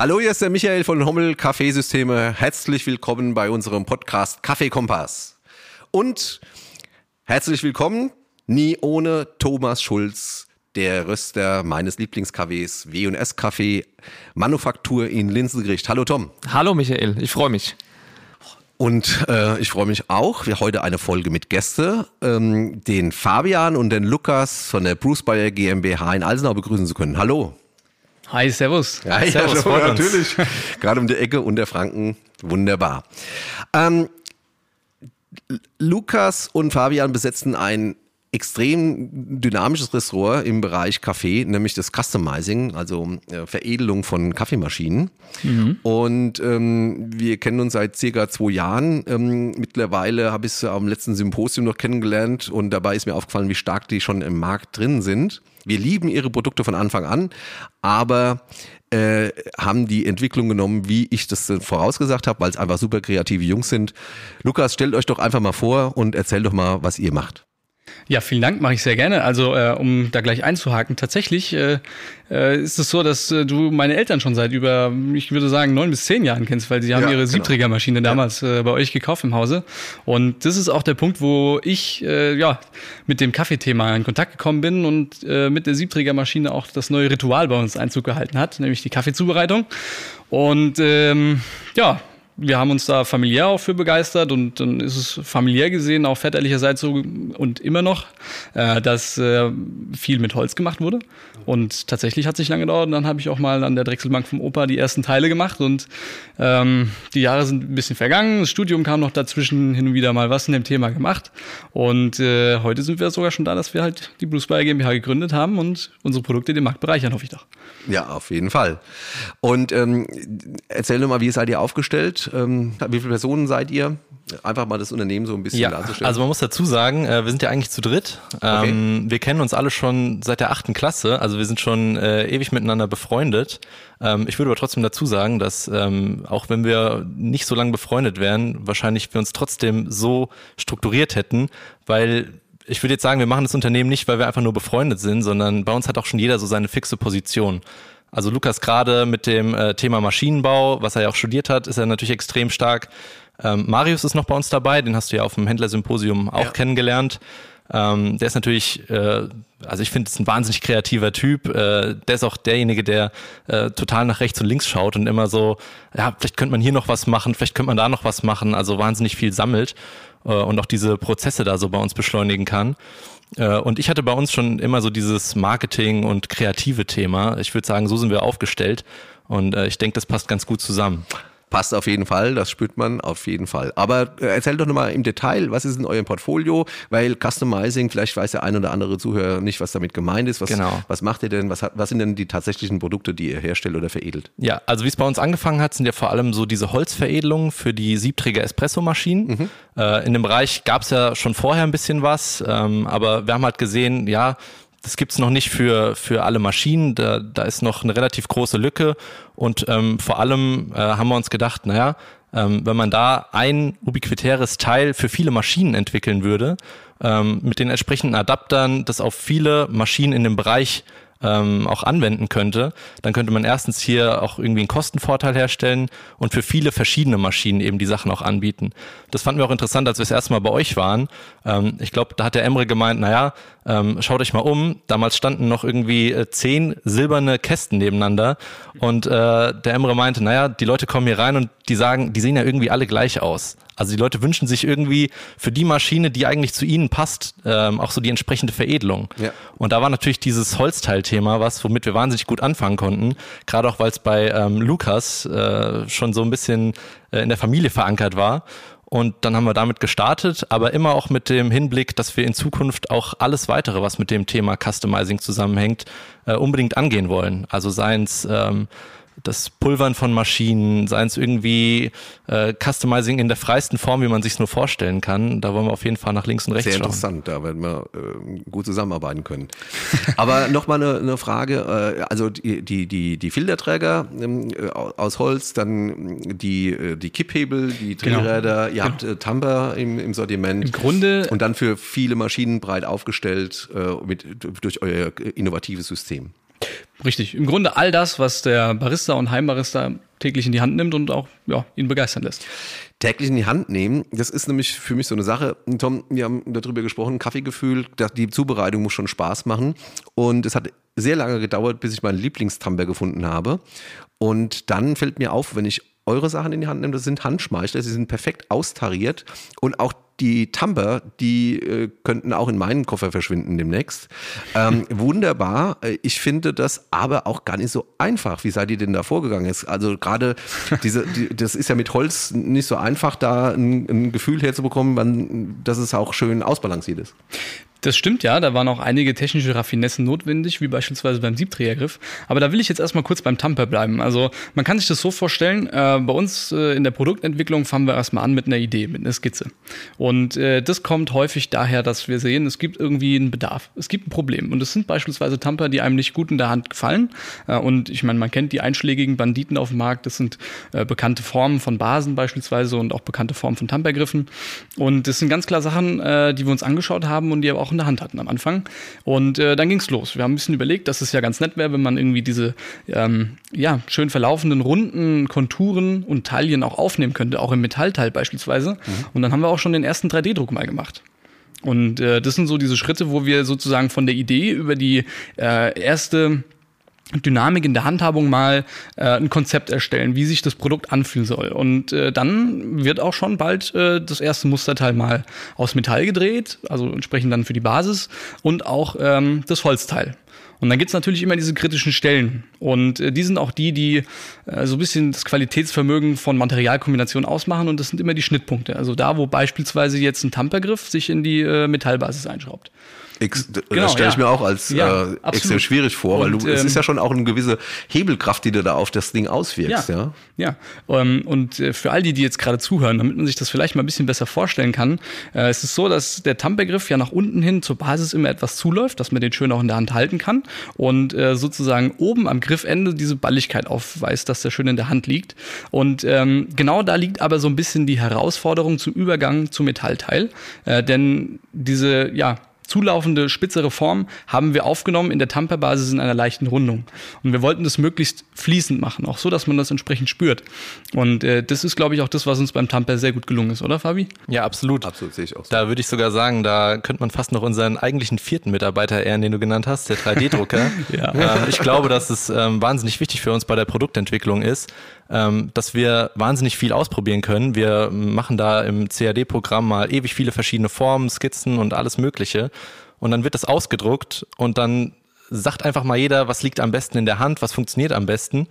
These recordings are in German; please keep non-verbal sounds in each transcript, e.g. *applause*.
Hallo, hier ist der Michael von Hommel Kaffeesysteme. Herzlich willkommen bei unserem Podcast Kaffee Kompass. Und herzlich willkommen nie ohne Thomas Schulz, der Röster meines Lieblingskaffees W&S Kaffee Manufaktur in Linsengericht. Hallo Tom. Hallo Michael, ich freue mich. Und äh, ich freue mich auch, wir heute eine Folge mit Gäste, ähm, den Fabian und den Lukas von der Bruce Bayer GmbH in Alsenau begrüßen zu können. Hallo. Hi, servus. Ja, ja servus, schon, natürlich. Gerade um die Ecke und der Franken, wunderbar. Ähm, Lukas und Fabian besetzen ein extrem dynamisches Ressort im Bereich Kaffee, nämlich das Customizing, also äh, Veredelung von Kaffeemaschinen. Mhm. Und ähm, wir kennen uns seit circa zwei Jahren. Ähm, mittlerweile habe ich es am letzten Symposium noch kennengelernt und dabei ist mir aufgefallen, wie stark die schon im Markt drin sind. Wir lieben ihre Produkte von Anfang an, aber äh, haben die Entwicklung genommen, wie ich das vorausgesagt habe, weil es einfach super kreative Jungs sind. Lukas, stellt euch doch einfach mal vor und erzählt doch mal, was ihr macht. Ja, vielen Dank, mache ich sehr gerne. Also, äh, um da gleich einzuhaken, tatsächlich äh, äh, ist es so, dass äh, du meine Eltern schon seit über, ich würde sagen, neun bis zehn Jahren kennst, weil sie haben ja, ihre genau. Siebträgermaschine damals ja. äh, bei euch gekauft im Hause. Und das ist auch der Punkt, wo ich äh, ja mit dem Kaffeethema in Kontakt gekommen bin und äh, mit der Siebträgermaschine auch das neue Ritual bei uns Einzug gehalten hat, nämlich die Kaffeezubereitung. Und ähm, ja, wir haben uns da familiär auch für begeistert und dann ist es familiär gesehen auch väterlicherseits so und immer noch, äh, dass äh, viel mit Holz gemacht wurde. Und tatsächlich hat es nicht lange gedauert und dann habe ich auch mal an der Drechselbank vom Opa die ersten Teile gemacht und ähm, die Jahre sind ein bisschen vergangen. Das Studium kam noch dazwischen, hin und wieder mal was in dem Thema gemacht. Und äh, heute sind wir sogar schon da, dass wir halt die Blue Spire GmbH gegründet haben und unsere Produkte den Markt bereichern, hoffe ich doch. Ja, auf jeden Fall. Und ähm, erzähl doch mal, wie seid ihr aufgestellt? Ähm, wie viele Personen seid ihr? Einfach mal das Unternehmen so ein bisschen ja, darzustellen. Also man muss dazu sagen, äh, wir sind ja eigentlich zu dritt. Ähm, okay. Wir kennen uns alle schon seit der achten Klasse, also wir sind schon äh, ewig miteinander befreundet. Ähm, ich würde aber trotzdem dazu sagen, dass ähm, auch wenn wir nicht so lange befreundet wären, wahrscheinlich wir uns trotzdem so strukturiert hätten, weil ich würde jetzt sagen, wir machen das Unternehmen nicht, weil wir einfach nur befreundet sind, sondern bei uns hat auch schon jeder so seine fixe Position. Also Lukas gerade mit dem äh, Thema Maschinenbau, was er ja auch studiert hat, ist er natürlich extrem stark. Ähm, Marius ist noch bei uns dabei, den hast du ja auf dem Händlersymposium auch ja. kennengelernt. Ähm, der ist natürlich, äh, also ich finde, ist ein wahnsinnig kreativer Typ. Äh, der ist auch derjenige, der äh, total nach rechts und links schaut und immer so, ja, vielleicht könnte man hier noch was machen, vielleicht könnte man da noch was machen, also wahnsinnig viel sammelt äh, und auch diese Prozesse da so bei uns beschleunigen kann. Äh, und ich hatte bei uns schon immer so dieses Marketing und kreative Thema. Ich würde sagen, so sind wir aufgestellt. Und äh, ich denke, das passt ganz gut zusammen. Passt auf jeden Fall, das spürt man auf jeden Fall. Aber äh, erzähl doch nochmal im Detail, was ist in eurem Portfolio? Weil Customizing, vielleicht weiß der ein oder andere Zuhörer nicht, was damit gemeint ist. Was, genau. was macht ihr denn? Was, was sind denn die tatsächlichen Produkte, die ihr herstellt oder veredelt? Ja, also wie es bei uns angefangen hat, sind ja vor allem so diese Holzveredelungen für die Siebträger Espressomaschinen. Mhm. Äh, in dem Bereich gab es ja schon vorher ein bisschen was, ähm, aber wir haben halt gesehen, ja, das gibt's noch nicht für, für alle Maschinen. Da, da ist noch eine relativ große Lücke. Und ähm, vor allem äh, haben wir uns gedacht, naja, ähm, wenn man da ein ubiquitäres Teil für viele Maschinen entwickeln würde, ähm, mit den entsprechenden Adaptern, das auf viele Maschinen in dem Bereich ähm, auch anwenden könnte, dann könnte man erstens hier auch irgendwie einen Kostenvorteil herstellen und für viele verschiedene Maschinen eben die Sachen auch anbieten. Das fanden wir auch interessant, als wir das erste Mal bei euch waren. Ähm, ich glaube, da hat der Emre gemeint, naja, ähm, schaut euch mal um. Damals standen noch irgendwie äh, zehn silberne Kästen nebeneinander und äh, der Emre meinte, naja, die Leute kommen hier rein und die sagen, die sehen ja irgendwie alle gleich aus. Also die Leute wünschen sich irgendwie für die Maschine, die eigentlich zu ihnen passt, ähm, auch so die entsprechende Veredelung. Ja. Und da war natürlich dieses Holzteilthema was, womit wir wahnsinnig gut anfangen konnten. Gerade auch, weil es bei ähm, Lukas äh, schon so ein bisschen äh, in der Familie verankert war. Und dann haben wir damit gestartet, aber immer auch mit dem Hinblick, dass wir in Zukunft auch alles weitere, was mit dem Thema Customizing zusammenhängt, äh, unbedingt angehen wollen. Also seien es ähm, das Pulvern von Maschinen, seien es irgendwie äh, Customizing in der freisten Form, wie man sich nur vorstellen kann. Da wollen wir auf jeden Fall nach links und rechts Sehr interessant, da werden wir äh, gut zusammenarbeiten können. *laughs* Aber nochmal eine, eine Frage, äh, also die, die, die, die Filterträger äh, aus Holz, dann die, äh, die Kipphebel, die. Drehräder, genau. ihr habt äh, Tamper im, im Sortiment. Im Grunde. Und dann für viele Maschinen breit aufgestellt äh, mit, durch euer innovatives System. Richtig. Im Grunde all das, was der Barista und Heimbarista täglich in die Hand nimmt und auch ja, ihn begeistern lässt. Täglich in die Hand nehmen, das ist nämlich für mich so eine Sache. Tom, wir haben darüber gesprochen, Kaffeegefühl, die Zubereitung muss schon Spaß machen. Und es hat sehr lange gedauert, bis ich meinen Lieblingstamper gefunden habe. Und dann fällt mir auf, wenn ich eure Sachen in die Hand nehme, das sind Handschmeichler, sie sind perfekt austariert und auch die Tumber, die äh, könnten auch in meinen Koffer verschwinden demnächst. Ähm, wunderbar. Äh, ich finde das aber auch gar nicht so einfach. Wie seid ihr denn da vorgegangen? Also gerade diese, die, das ist ja mit Holz nicht so einfach, da ein, ein Gefühl herzubekommen, dass es auch schön ausbalanciert ist. Das stimmt ja, da waren auch einige technische Raffinessen notwendig, wie beispielsweise beim Siebträgergriff. Aber da will ich jetzt erstmal kurz beim Tamper bleiben. Also man kann sich das so vorstellen, äh, bei uns äh, in der Produktentwicklung fangen wir erstmal an mit einer Idee, mit einer Skizze. Und äh, das kommt häufig daher, dass wir sehen, es gibt irgendwie einen Bedarf, es gibt ein Problem. Und es sind beispielsweise Tamper, die einem nicht gut in der Hand gefallen. Äh, und ich meine, man kennt die einschlägigen Banditen auf dem Markt, das sind äh, bekannte Formen von Basen beispielsweise und auch bekannte Formen von Tampergriffen. Und das sind ganz klar Sachen, äh, die wir uns angeschaut haben und die aber auch auch in der Hand hatten am Anfang. Und äh, dann ging's los. Wir haben ein bisschen überlegt, dass es ja ganz nett wäre, wenn man irgendwie diese ähm, ja, schön verlaufenden Runden, Konturen und Taillen auch aufnehmen könnte, auch im Metallteil beispielsweise. Mhm. Und dann haben wir auch schon den ersten 3D-Druck mal gemacht. Und äh, das sind so diese Schritte, wo wir sozusagen von der Idee über die äh, erste Dynamik in der Handhabung mal äh, ein Konzept erstellen, wie sich das Produkt anfühlen soll. Und äh, dann wird auch schon bald äh, das erste Musterteil mal aus Metall gedreht, also entsprechend dann für die Basis und auch ähm, das Holzteil. Und dann gibt's natürlich immer diese kritischen Stellen. Und äh, die sind auch die, die äh, so ein bisschen das Qualitätsvermögen von Materialkombinationen ausmachen. Und das sind immer die Schnittpunkte. Also da, wo beispielsweise jetzt ein Tampergriff sich in die äh, Metallbasis einschraubt. Ex genau, das stelle ich ja. mir auch als ja, äh, extrem schwierig vor, weil du, ähm, es ist ja schon auch eine gewisse Hebelkraft, die du da auf das Ding auswirkst. Ja, ja. ja. Ähm, und äh, für all die, die jetzt gerade zuhören, damit man sich das vielleicht mal ein bisschen besser vorstellen kann, äh, es ist so, dass der Tampergriff ja nach unten hin zur Basis immer etwas zuläuft, dass man den schön auch in der Hand halten kann und äh, sozusagen oben am Griffende diese Balligkeit aufweist, dass der schön in der Hand liegt. Und ähm, genau da liegt aber so ein bisschen die Herausforderung zum Übergang zum Metallteil, äh, denn diese ja zulaufende, spitzere Form haben wir aufgenommen in der Tamperbasis in einer leichten Rundung. Und wir wollten das möglichst fließend machen, auch so, dass man das entsprechend spürt. Und äh, das ist, glaube ich, auch das, was uns beim Tamper sehr gut gelungen ist, oder Fabi? Ja, absolut. Absolut, sehe ich auch so. Da würde ich sogar sagen, da könnte man fast noch unseren eigentlichen vierten Mitarbeiter ehren, den du genannt hast, der 3D-Drucker. *laughs* ja. ähm, ich glaube, dass es ähm, wahnsinnig wichtig für uns bei der Produktentwicklung ist, ähm, dass wir wahnsinnig viel ausprobieren können. Wir machen da im CAD-Programm mal ewig viele verschiedene Formen, Skizzen und alles Mögliche. Und dann wird das ausgedruckt und dann sagt einfach mal jeder, was liegt am besten in der Hand, was funktioniert am besten.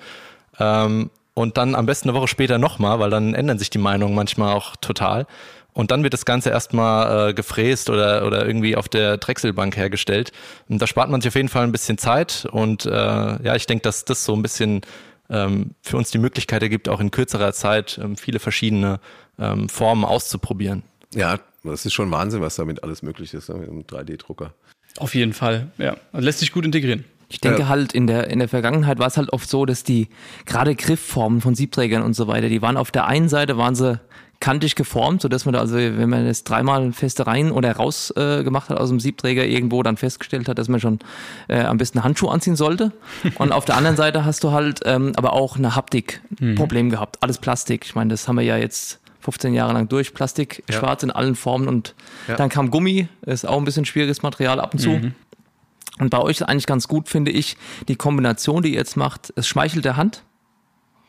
Ähm, und dann am besten eine Woche später nochmal, weil dann ändern sich die Meinungen manchmal auch total. Und dann wird das Ganze erstmal äh, gefräst oder, oder irgendwie auf der Drechselbank hergestellt. Und da spart man sich auf jeden Fall ein bisschen Zeit. Und äh, ja, ich denke, dass das so ein bisschen für uns die Möglichkeit ergibt, auch in kürzerer Zeit ähm, viele verschiedene ähm, Formen auszuprobieren. Ja, das ist schon Wahnsinn, was damit alles möglich ist ne, mit einem 3D-Drucker. Auf jeden Fall, ja. Lässt sich gut integrieren. Ich denke ja. halt, in der, in der Vergangenheit war es halt oft so, dass die gerade Griffformen von Siebträgern und so weiter, die waren auf der einen Seite waren sie kantig geformt, so dass man da also, wenn man das dreimal feste rein oder raus äh, gemacht hat aus dem Siebträger irgendwo, dann festgestellt hat, dass man schon äh, am besten Handschuhe anziehen sollte. *laughs* Und auf der anderen Seite hast du halt ähm, aber auch eine Haptik-Problem mhm. gehabt. Alles Plastik. Ich meine, das haben wir ja jetzt 15 Jahre lang durch. Plastik, ja. schwarz in allen Formen und ja. dann kam Gummi, ist auch ein bisschen schwieriges Material ab und zu. Mhm. Und bei euch ist eigentlich ganz gut, finde ich, die Kombination, die ihr jetzt macht, es schmeichelt der Hand.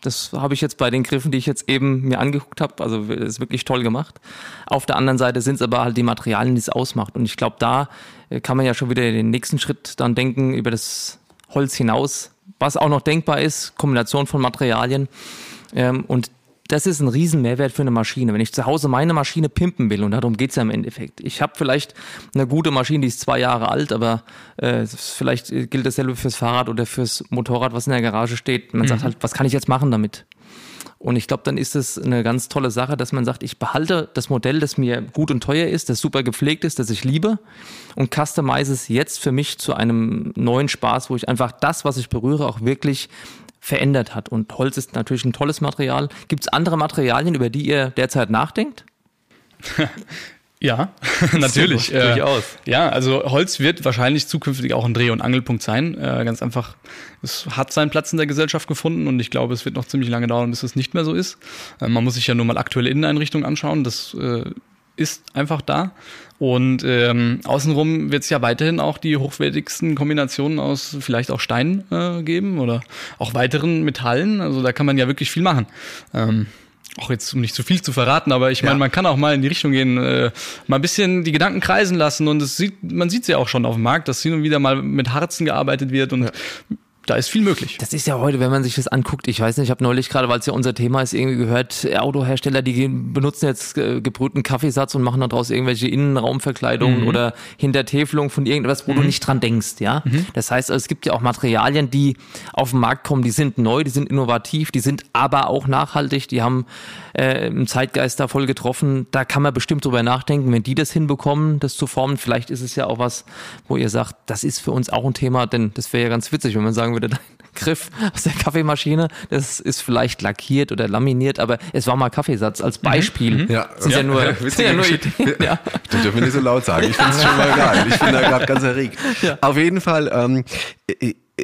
Das habe ich jetzt bei den Griffen, die ich jetzt eben mir angeguckt habe. Also ist wirklich toll gemacht. Auf der anderen Seite sind es aber halt die Materialien, die es ausmacht. Und ich glaube, da äh, kann man ja schon wieder den nächsten Schritt dann denken über das Holz hinaus, was auch noch denkbar ist, Kombination von Materialien. Ähm, und das ist ein Riesenmehrwert für eine Maschine. Wenn ich zu Hause meine Maschine pimpen will, und darum geht's ja im Endeffekt. Ich habe vielleicht eine gute Maschine, die ist zwei Jahre alt, aber äh, vielleicht gilt dasselbe fürs Fahrrad oder fürs Motorrad, was in der Garage steht. Man mhm. sagt halt, was kann ich jetzt machen damit? Und ich glaube, dann ist es eine ganz tolle Sache, dass man sagt, ich behalte das Modell, das mir gut und teuer ist, das super gepflegt ist, das ich liebe und customize es jetzt für mich zu einem neuen Spaß, wo ich einfach das, was ich berühre, auch wirklich verändert hat. Und Holz ist natürlich ein tolles Material. Gibt es andere Materialien, über die ihr derzeit nachdenkt? *laughs* Ja, *laughs* natürlich. So, *laughs* durchaus. Äh, ja, also Holz wird wahrscheinlich zukünftig auch ein Dreh- und Angelpunkt sein. Äh, ganz einfach, es hat seinen Platz in der Gesellschaft gefunden und ich glaube, es wird noch ziemlich lange dauern, bis es nicht mehr so ist. Äh, man muss sich ja nur mal aktuelle Inneneinrichtungen anschauen. Das äh, ist einfach da. Und ähm, außenrum wird es ja weiterhin auch die hochwertigsten Kombinationen aus vielleicht auch Stein äh, geben oder auch weiteren Metallen. Also da kann man ja wirklich viel machen. Ähm, auch jetzt, um nicht zu viel zu verraten, aber ich meine, ja. man kann auch mal in die Richtung gehen, äh, mal ein bisschen die Gedanken kreisen lassen und es sieht, man sieht es ja auch schon auf dem Markt, dass hin und wieder mal mit Harzen gearbeitet wird und ja da ist viel möglich. Das ist ja heute, wenn man sich das anguckt, ich weiß nicht, ich habe neulich gerade, weil es ja unser Thema ist, irgendwie gehört, Autohersteller, die benutzen jetzt äh, gebrühten Kaffeesatz und machen daraus irgendwelche Innenraumverkleidungen mhm. oder Hintertäfelung von irgendwas, wo mhm. du nicht dran denkst, ja. Mhm. Das heißt, es gibt ja auch Materialien, die auf den Markt kommen, die sind neu, die sind innovativ, die sind aber auch nachhaltig, die haben äh, im Zeitgeist da voll getroffen. Da kann man bestimmt drüber nachdenken, wenn die das hinbekommen, das zu formen. Vielleicht ist es ja auch was, wo ihr sagt, das ist für uns auch ein Thema, denn das wäre ja ganz witzig, wenn man sagen würde, würde, dein *laughs* Griff aus der Kaffeemaschine, das ist vielleicht lackiert oder laminiert, aber es war mal Kaffeesatz als mhm. Beispiel. Mhm. Ja, das sind ja, ja nur, ja, *laughs* sind ja nur Ideen. Ja. *laughs* Das dürfen wir nicht so laut sagen. Ich finde es schon mal geil. Ich bin da gerade ganz erregt. Ja. Auf jeden Fall, ähm,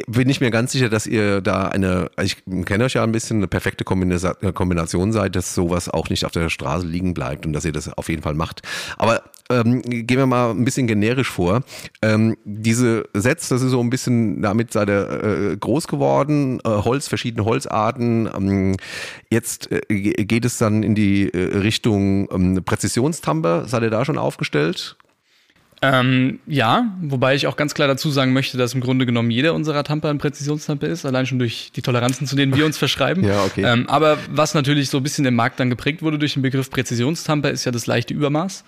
bin ich mir ganz sicher, dass ihr da eine, ich kenne euch ja ein bisschen, eine perfekte Kombination seid, dass sowas auch nicht auf der Straße liegen bleibt und dass ihr das auf jeden Fall macht. Aber ähm, gehen wir mal ein bisschen generisch vor. Ähm, diese Sets, das ist so ein bisschen, damit seid ihr äh, groß geworden, äh, Holz, verschiedene Holzarten. Ähm, jetzt äh, geht es dann in die äh, Richtung ähm, Präzisionstamper. Seid ihr da schon aufgestellt? Ähm, ja, wobei ich auch ganz klar dazu sagen möchte, dass im Grunde genommen jeder unserer Tamper ein Präzisionstamper ist, allein schon durch die Toleranzen, zu denen wir uns verschreiben. *laughs* ja, okay. Ähm, aber was natürlich so ein bisschen im Markt dann geprägt wurde durch den Begriff Präzisionstamper, ist ja das leichte Übermaß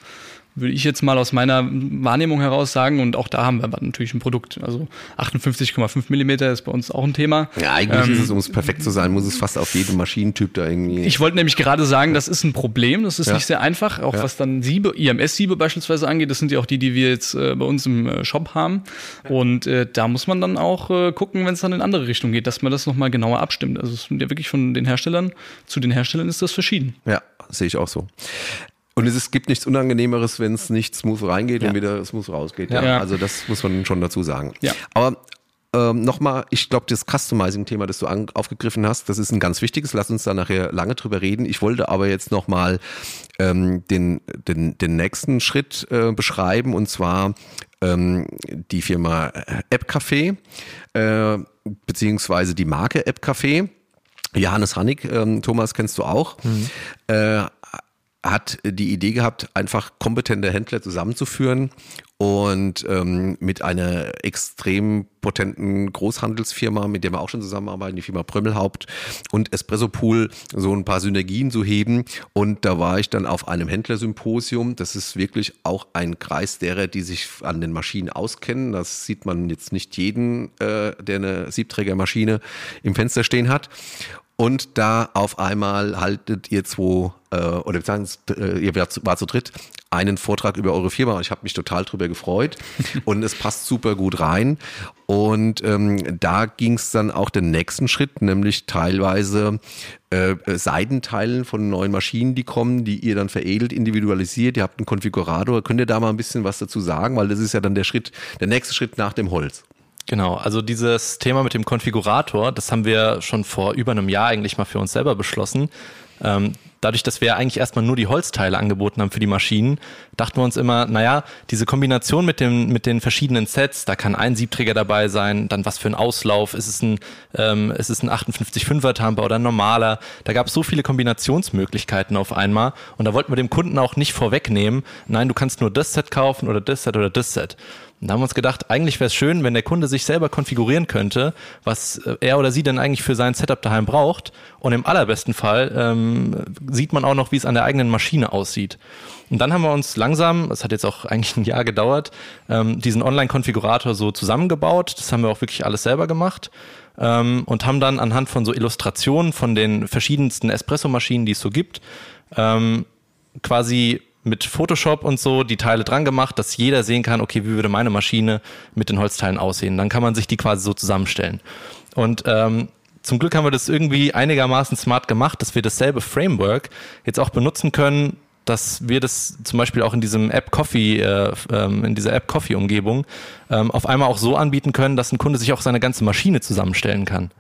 würde ich jetzt mal aus meiner Wahrnehmung heraus sagen. Und auch da haben wir natürlich ein Produkt. Also 58,5 Millimeter ist bei uns auch ein Thema. Ja, eigentlich ähm, ist es, um es perfekt zu sein, muss es fast auf jedem Maschinentyp da irgendwie. Ich wollte nämlich gerade sagen, das ist ein Problem. Das ist ja. nicht sehr einfach. Auch ja. was dann Siebe, IMS-Siebe beispielsweise angeht. Das sind ja auch die, die wir jetzt äh, bei uns im äh, Shop haben. Und äh, da muss man dann auch äh, gucken, wenn es dann in andere Richtung geht, dass man das nochmal genauer abstimmt. Also es sind ja wirklich von den Herstellern zu den Herstellern ist das verschieden. Ja, sehe ich auch so. Und es ist, gibt nichts Unangenehmeres, wenn es nicht smooth reingeht ja. und wieder smooth rausgeht. Ja. ja. Also das muss man schon dazu sagen. Ja. Aber ähm, nochmal, ich glaube, das Customizing-Thema, das du an, aufgegriffen hast, das ist ein ganz wichtiges. Lass uns da nachher lange drüber reden. Ich wollte aber jetzt nochmal ähm, den, den, den nächsten Schritt äh, beschreiben und zwar ähm, die Firma App Café äh, beziehungsweise die Marke App Café. Johannes Hannig, ähm, Thomas kennst du auch, mhm. äh, die Idee gehabt, einfach kompetente Händler zusammenzuführen und ähm, mit einer extrem potenten Großhandelsfirma, mit der wir auch schon zusammenarbeiten, die Firma Prömmelhaupt und Espresso Pool, so ein paar Synergien zu heben. Und da war ich dann auf einem Händlersymposium. Das ist wirklich auch ein Kreis derer, die sich an den Maschinen auskennen. Das sieht man jetzt nicht jeden, äh, der eine Siebträgermaschine im Fenster stehen hat. Und da auf einmal haltet ihr zwei, äh, oder sagen äh, ihr war zu, war zu dritt, einen Vortrag über eure Firma. Ich habe mich total drüber gefreut *laughs* und es passt super gut rein. Und ähm, da ging es dann auch den nächsten Schritt, nämlich teilweise äh, Seitenteilen von neuen Maschinen, die kommen, die ihr dann veredelt, individualisiert. Ihr habt einen Konfigurator. Könnt ihr da mal ein bisschen was dazu sagen? Weil das ist ja dann der Schritt, der nächste Schritt nach dem Holz. Genau, also dieses Thema mit dem Konfigurator, das haben wir schon vor über einem Jahr eigentlich mal für uns selber beschlossen. Ähm, dadurch, dass wir eigentlich erstmal nur die Holzteile angeboten haben für die Maschinen, dachten wir uns immer, naja, diese Kombination mit, dem, mit den verschiedenen Sets, da kann ein Siebträger dabei sein, dann was für ein Auslauf, ist es ein, ähm, ist es ein 58,5er Tamper oder ein normaler, da gab es so viele Kombinationsmöglichkeiten auf einmal und da wollten wir dem Kunden auch nicht vorwegnehmen, nein, du kannst nur das Set kaufen oder das Set oder das Set. Und da haben wir uns gedacht, eigentlich wäre es schön, wenn der Kunde sich selber konfigurieren könnte, was äh, er oder sie denn eigentlich für sein Setup daheim braucht. Und im allerbesten Fall ähm, sieht man auch noch, wie es an der eigenen Maschine aussieht. Und dann haben wir uns langsam, es hat jetzt auch *laughs* eigentlich ein Jahr gedauert, ähm, diesen Online-Konfigurator so zusammengebaut. Das haben wir auch wirklich alles selber gemacht. Ähm, und haben dann anhand von so Illustrationen von den verschiedensten Espresso-Maschinen, die es so gibt, ähm, quasi mit Photoshop und so die Teile dran gemacht, dass jeder sehen kann, okay, wie würde meine Maschine mit den Holzteilen aussehen. Dann kann man sich die quasi so zusammenstellen. Und ähm, zum Glück haben wir das irgendwie einigermaßen smart gemacht, dass wir dasselbe Framework jetzt auch benutzen können, dass wir das zum Beispiel auch in diesem App Coffee, äh, ähm, in dieser App Coffee Umgebung ähm, auf einmal auch so anbieten können, dass ein Kunde sich auch seine ganze Maschine zusammenstellen kann.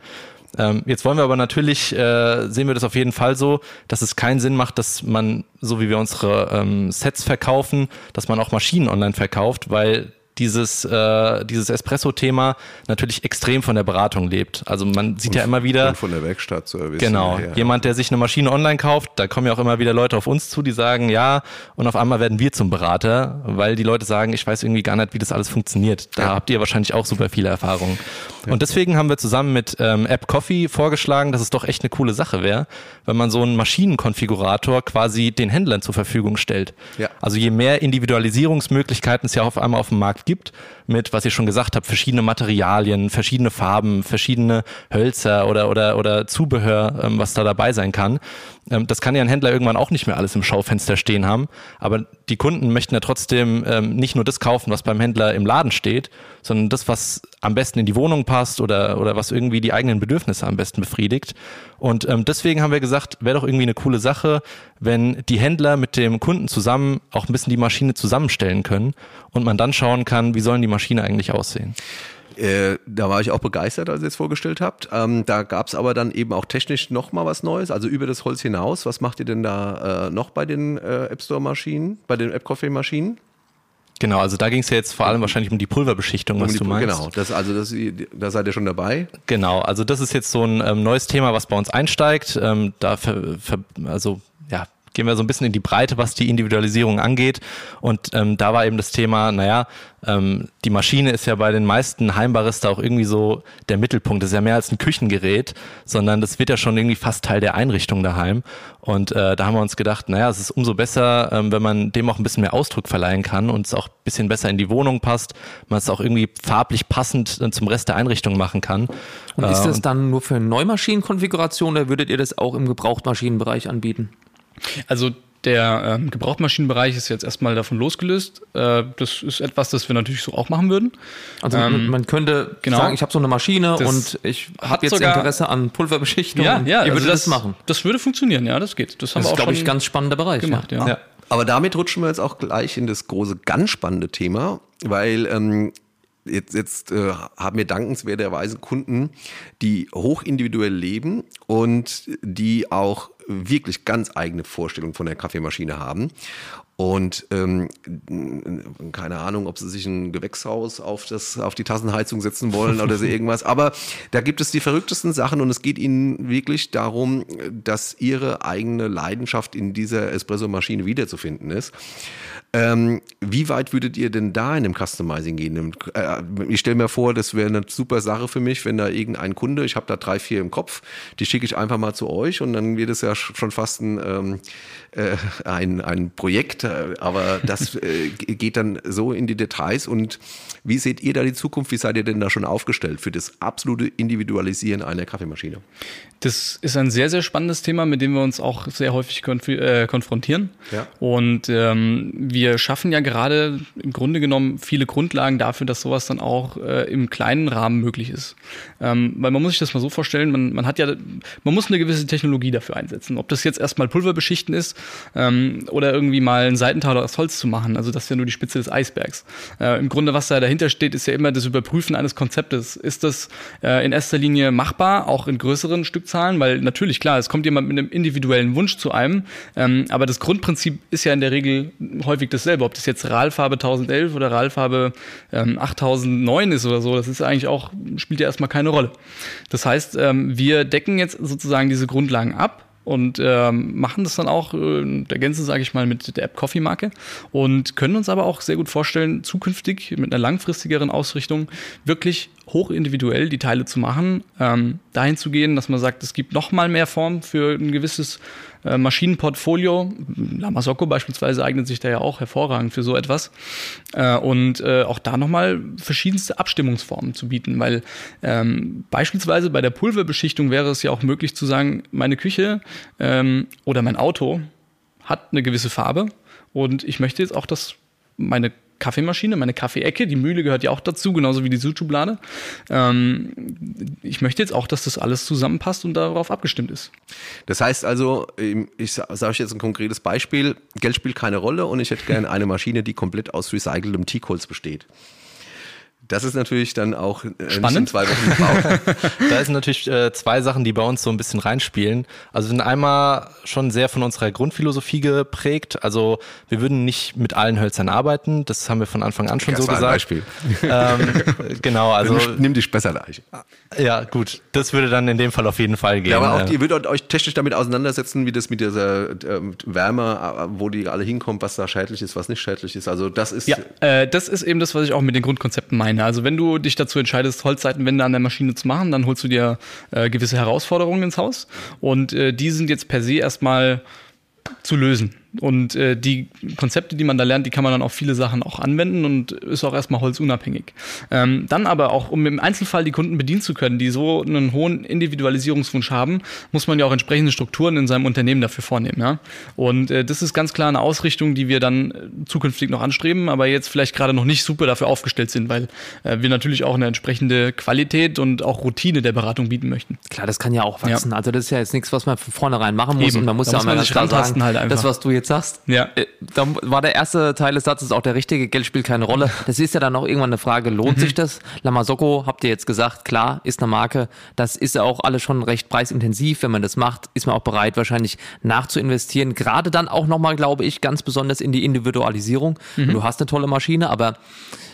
Ähm, jetzt wollen wir aber natürlich, äh, sehen wir das auf jeden Fall so, dass es keinen Sinn macht, dass man, so wie wir unsere ähm, Sets verkaufen, dass man auch Maschinen online verkauft, weil dieses, äh, dieses Espresso-Thema natürlich extrem von der Beratung lebt. Also man sieht und, ja immer wieder. Von der Werkstattservice. Genau. Ja. Jemand, der sich eine Maschine online kauft, da kommen ja auch immer wieder Leute auf uns zu, die sagen, ja, und auf einmal werden wir zum Berater, weil die Leute sagen, ich weiß irgendwie gar nicht, wie das alles funktioniert. Da ja. habt ihr wahrscheinlich auch super viele Erfahrungen. Ja. Und deswegen haben wir zusammen mit ähm, App Coffee vorgeschlagen, dass es doch echt eine coole Sache wäre, wenn man so einen Maschinenkonfigurator quasi den Händlern zur Verfügung stellt. Ja. Also je mehr Individualisierungsmöglichkeiten es ja auf einmal auf dem Markt gibt, mit, was ihr schon gesagt habt, verschiedene Materialien, verschiedene Farben, verschiedene Hölzer oder, oder, oder Zubehör, ähm, was da dabei sein kann. Ähm, das kann ja ein Händler irgendwann auch nicht mehr alles im Schaufenster stehen haben. Aber die Kunden möchten ja trotzdem ähm, nicht nur das kaufen, was beim Händler im Laden steht, sondern das, was am besten in die Wohnung passt oder, oder was irgendwie die eigenen Bedürfnisse am besten befriedigt. Und ähm, deswegen haben wir gesagt, wäre doch irgendwie eine coole Sache, wenn die Händler mit dem Kunden zusammen auch ein bisschen die Maschine zusammenstellen können und man dann schauen kann, wie sollen die Maschine eigentlich aussehen. Äh, da war ich auch begeistert, als ihr es vorgestellt habt. Ähm, da gab es aber dann eben auch technisch noch mal was Neues, also über das Holz hinaus. Was macht ihr denn da äh, noch bei den äh, App Store Maschinen, bei den App Coffee Maschinen? Genau, also da ging es ja jetzt vor allem wahrscheinlich um die Pulverbeschichtung, um was die, du meinst. Genau, das, also das, da seid ihr schon dabei. Genau, also das ist jetzt so ein ähm, neues Thema, was bei uns einsteigt. Ähm, da ver, ver, also gehen wir so ein bisschen in die Breite, was die Individualisierung angeht. Und ähm, da war eben das Thema, naja, ähm, die Maschine ist ja bei den meisten Heimbarista auch irgendwie so der Mittelpunkt. Das ist ja mehr als ein Küchengerät, sondern das wird ja schon irgendwie fast Teil der Einrichtung daheim. Und äh, da haben wir uns gedacht, naja, es ist umso besser, ähm, wenn man dem auch ein bisschen mehr Ausdruck verleihen kann und es auch ein bisschen besser in die Wohnung passt, man es auch irgendwie farblich passend äh, zum Rest der Einrichtung machen kann. Und ist das äh, dann nur für Neumaschinenkonfiguration oder würdet ihr das auch im Gebrauchtmaschinenbereich anbieten? Also der ähm, Gebrauchtmaschinenbereich ist jetzt erstmal davon losgelöst. Äh, das ist etwas, das wir natürlich so auch machen würden. Also ähm, man könnte genau, sagen, ich habe so eine Maschine und ich habe jetzt sogar, Interesse an Pulverbeschichtung. Ja, ja, ihr also das, das, machen. Das würde funktionieren, ja, das geht. Das haben das wir auch ist, glaube ich, ganz spannender Bereich. Gemacht, ja. ja. ja. Aber damit rutschen wir jetzt auch gleich in das große, ganz spannende Thema, weil ähm, jetzt, jetzt äh, haben wir dankenswerterweise Kunden, die hoch individuell leben und die auch wirklich ganz eigene Vorstellungen von der Kaffeemaschine haben. Und ähm, keine Ahnung, ob sie sich ein Gewächshaus auf, das, auf die Tassenheizung setzen wollen oder so *laughs* irgendwas. Aber da gibt es die verrücktesten Sachen und es geht ihnen wirklich darum, dass ihre eigene Leidenschaft in dieser Espresso-Maschine wiederzufinden ist. Ähm, wie weit würdet ihr denn da in dem Customizing gehen? Äh, ich stelle mir vor, das wäre eine super Sache für mich, wenn da irgendein Kunde, ich habe da drei, vier im Kopf, die schicke ich einfach mal zu euch und dann wird es ja schon fast ein, ähm, äh, ein, ein Projekt, äh, aber das äh, geht dann so in die Details. Und wie seht ihr da die Zukunft? Wie seid ihr denn da schon aufgestellt für das absolute Individualisieren einer Kaffeemaschine? Das ist ein sehr, sehr spannendes Thema, mit dem wir uns auch sehr häufig konf äh, konfrontieren. Ja. Und ähm, wir schaffen ja gerade im Grunde genommen viele Grundlagen dafür, dass sowas dann auch äh, im kleinen Rahmen möglich ist. Ähm, weil man muss sich das mal so vorstellen, man, man hat ja, man muss eine gewisse Technologie dafür einsetzen. Ob das jetzt erstmal Pulverbeschichten ist ähm, oder irgendwie mal einen Seitentauler aus Holz zu machen. Also das ist ja nur die Spitze des Eisbergs. Äh, Im Grunde, was da dahinter steht, ist ja immer das Überprüfen eines Konzeptes. Ist das äh, in erster Linie machbar, auch in größeren Stück Stückzahlen, weil natürlich, klar, es kommt jemand mit einem individuellen Wunsch zu einem, ähm, aber das Grundprinzip ist ja in der Regel häufig dasselbe. Ob das jetzt RAL-Farbe 1011 oder RAL-Farbe ähm, 8009 ist oder so, das ist eigentlich auch, spielt ja erstmal keine Rolle. Das heißt, ähm, wir decken jetzt sozusagen diese Grundlagen ab und ähm, machen das dann auch äh, der Gänze, sage ich mal, mit der App Coffee Marke und können uns aber auch sehr gut vorstellen, zukünftig mit einer langfristigeren Ausrichtung wirklich hoch individuell die Teile zu machen, ähm, dahin zu gehen, dass man sagt, es gibt noch mal mehr Form für ein gewisses äh, Maschinenportfolio. Lamasocco beispielsweise eignet sich da ja auch hervorragend für so etwas. Äh, und äh, auch da nochmal verschiedenste Abstimmungsformen zu bieten, weil ähm, beispielsweise bei der Pulverbeschichtung wäre es ja auch möglich zu sagen, meine Küche ähm, oder mein Auto hat eine gewisse Farbe und ich möchte jetzt auch, dass meine Kaffeemaschine, meine Kaffeeecke, die Mühle gehört ja auch dazu, genauso wie die Südschublade. Ähm, ich möchte jetzt auch, dass das alles zusammenpasst und darauf abgestimmt ist. Das heißt also, ich sage euch jetzt ein konkretes Beispiel, Geld spielt keine Rolle und ich hätte gerne eine Maschine, die komplett aus recyceltem Teakholz besteht. Das ist natürlich dann auch äh, Spannend. zwei Wochen gebraucht. *laughs* da sind natürlich äh, zwei Sachen, die bei uns so ein bisschen reinspielen. Also wir sind einmal schon sehr von unserer Grundphilosophie geprägt. Also wir würden nicht mit allen Hölzern arbeiten. Das haben wir von Anfang an schon das so gesagt. Ein Beispiel. Ähm, *laughs* genau, also nimm die Spessarleiche. Ja, gut. Das würde dann in dem Fall auf jeden Fall gehen. Ja, aber auch, ihr würdet euch technisch damit auseinandersetzen, wie das mit dieser äh, Wärme, wo die alle hinkommt, was da schädlich ist, was nicht schädlich ist. Also das ist. Ja, äh, das ist eben das, was ich auch mit den Grundkonzepten meine. Maschine. Also wenn du dich dazu entscheidest, Holzseitenwände an der Maschine zu machen, dann holst du dir äh, gewisse Herausforderungen ins Haus. Und äh, die sind jetzt per se erstmal zu lösen. Und äh, die Konzepte, die man da lernt, die kann man dann auf viele Sachen auch anwenden und ist auch erstmal holzunabhängig. Ähm, dann aber auch, um im Einzelfall die Kunden bedienen zu können, die so einen hohen Individualisierungswunsch haben, muss man ja auch entsprechende Strukturen in seinem Unternehmen dafür vornehmen. Ja? Und äh, das ist ganz klar eine Ausrichtung, die wir dann äh, zukünftig noch anstreben, aber jetzt vielleicht gerade noch nicht super dafür aufgestellt sind, weil äh, wir natürlich auch eine entsprechende Qualität und auch Routine der Beratung bieten möchten. Klar, das kann ja auch wachsen. Ja. Also das ist ja jetzt nichts, was man von vornherein machen muss Eben. und man muss da ja auch mal ganz klar sagen, halt das, was du jetzt sagst, ja. Äh, da war der erste Teil des Satzes auch der richtige, Geld spielt keine Rolle. *laughs* Das ist ja dann auch irgendwann eine Frage, lohnt mhm. sich das? Lamasocco, habt ihr jetzt gesagt, klar, ist eine Marke, das ist ja auch alles schon recht preisintensiv, wenn man das macht, ist man auch bereit wahrscheinlich nachzuinvestieren, gerade dann auch nochmal, glaube ich, ganz besonders in die Individualisierung. Mhm. Du hast eine tolle Maschine, aber